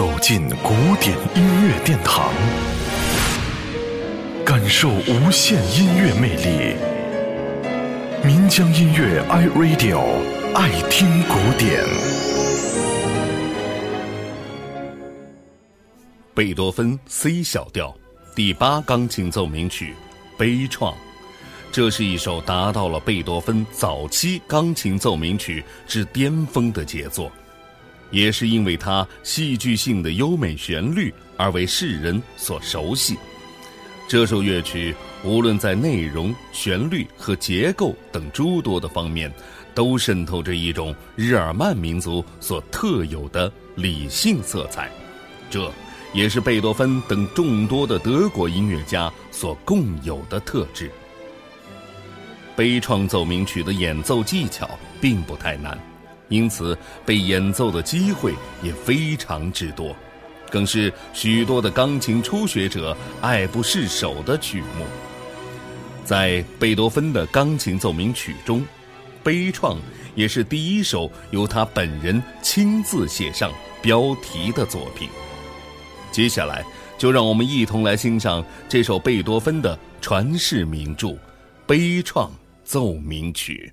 走进古典音乐殿堂，感受无限音乐魅力。民江音乐 iRadio 爱听古典。贝多芬 C 小调第八钢琴奏鸣曲《悲怆》，这是一首达到了贝多芬早期钢琴奏鸣曲之巅峰的杰作。也是因为它戏剧性的优美旋律而为世人所熟悉。这首乐曲无论在内容、旋律和结构等诸多的方面，都渗透着一种日耳曼民族所特有的理性色彩。这也是贝多芬等众多的德国音乐家所共有的特质。悲怆奏鸣曲的演奏技巧并不太难。因此，被演奏的机会也非常之多，更是许多的钢琴初学者爱不释手的曲目。在贝多芬的钢琴奏鸣曲中，《悲怆》也是第一首由他本人亲自写上标题的作品。接下来，就让我们一同来欣赏这首贝多芬的传世名著《悲怆奏鸣曲》。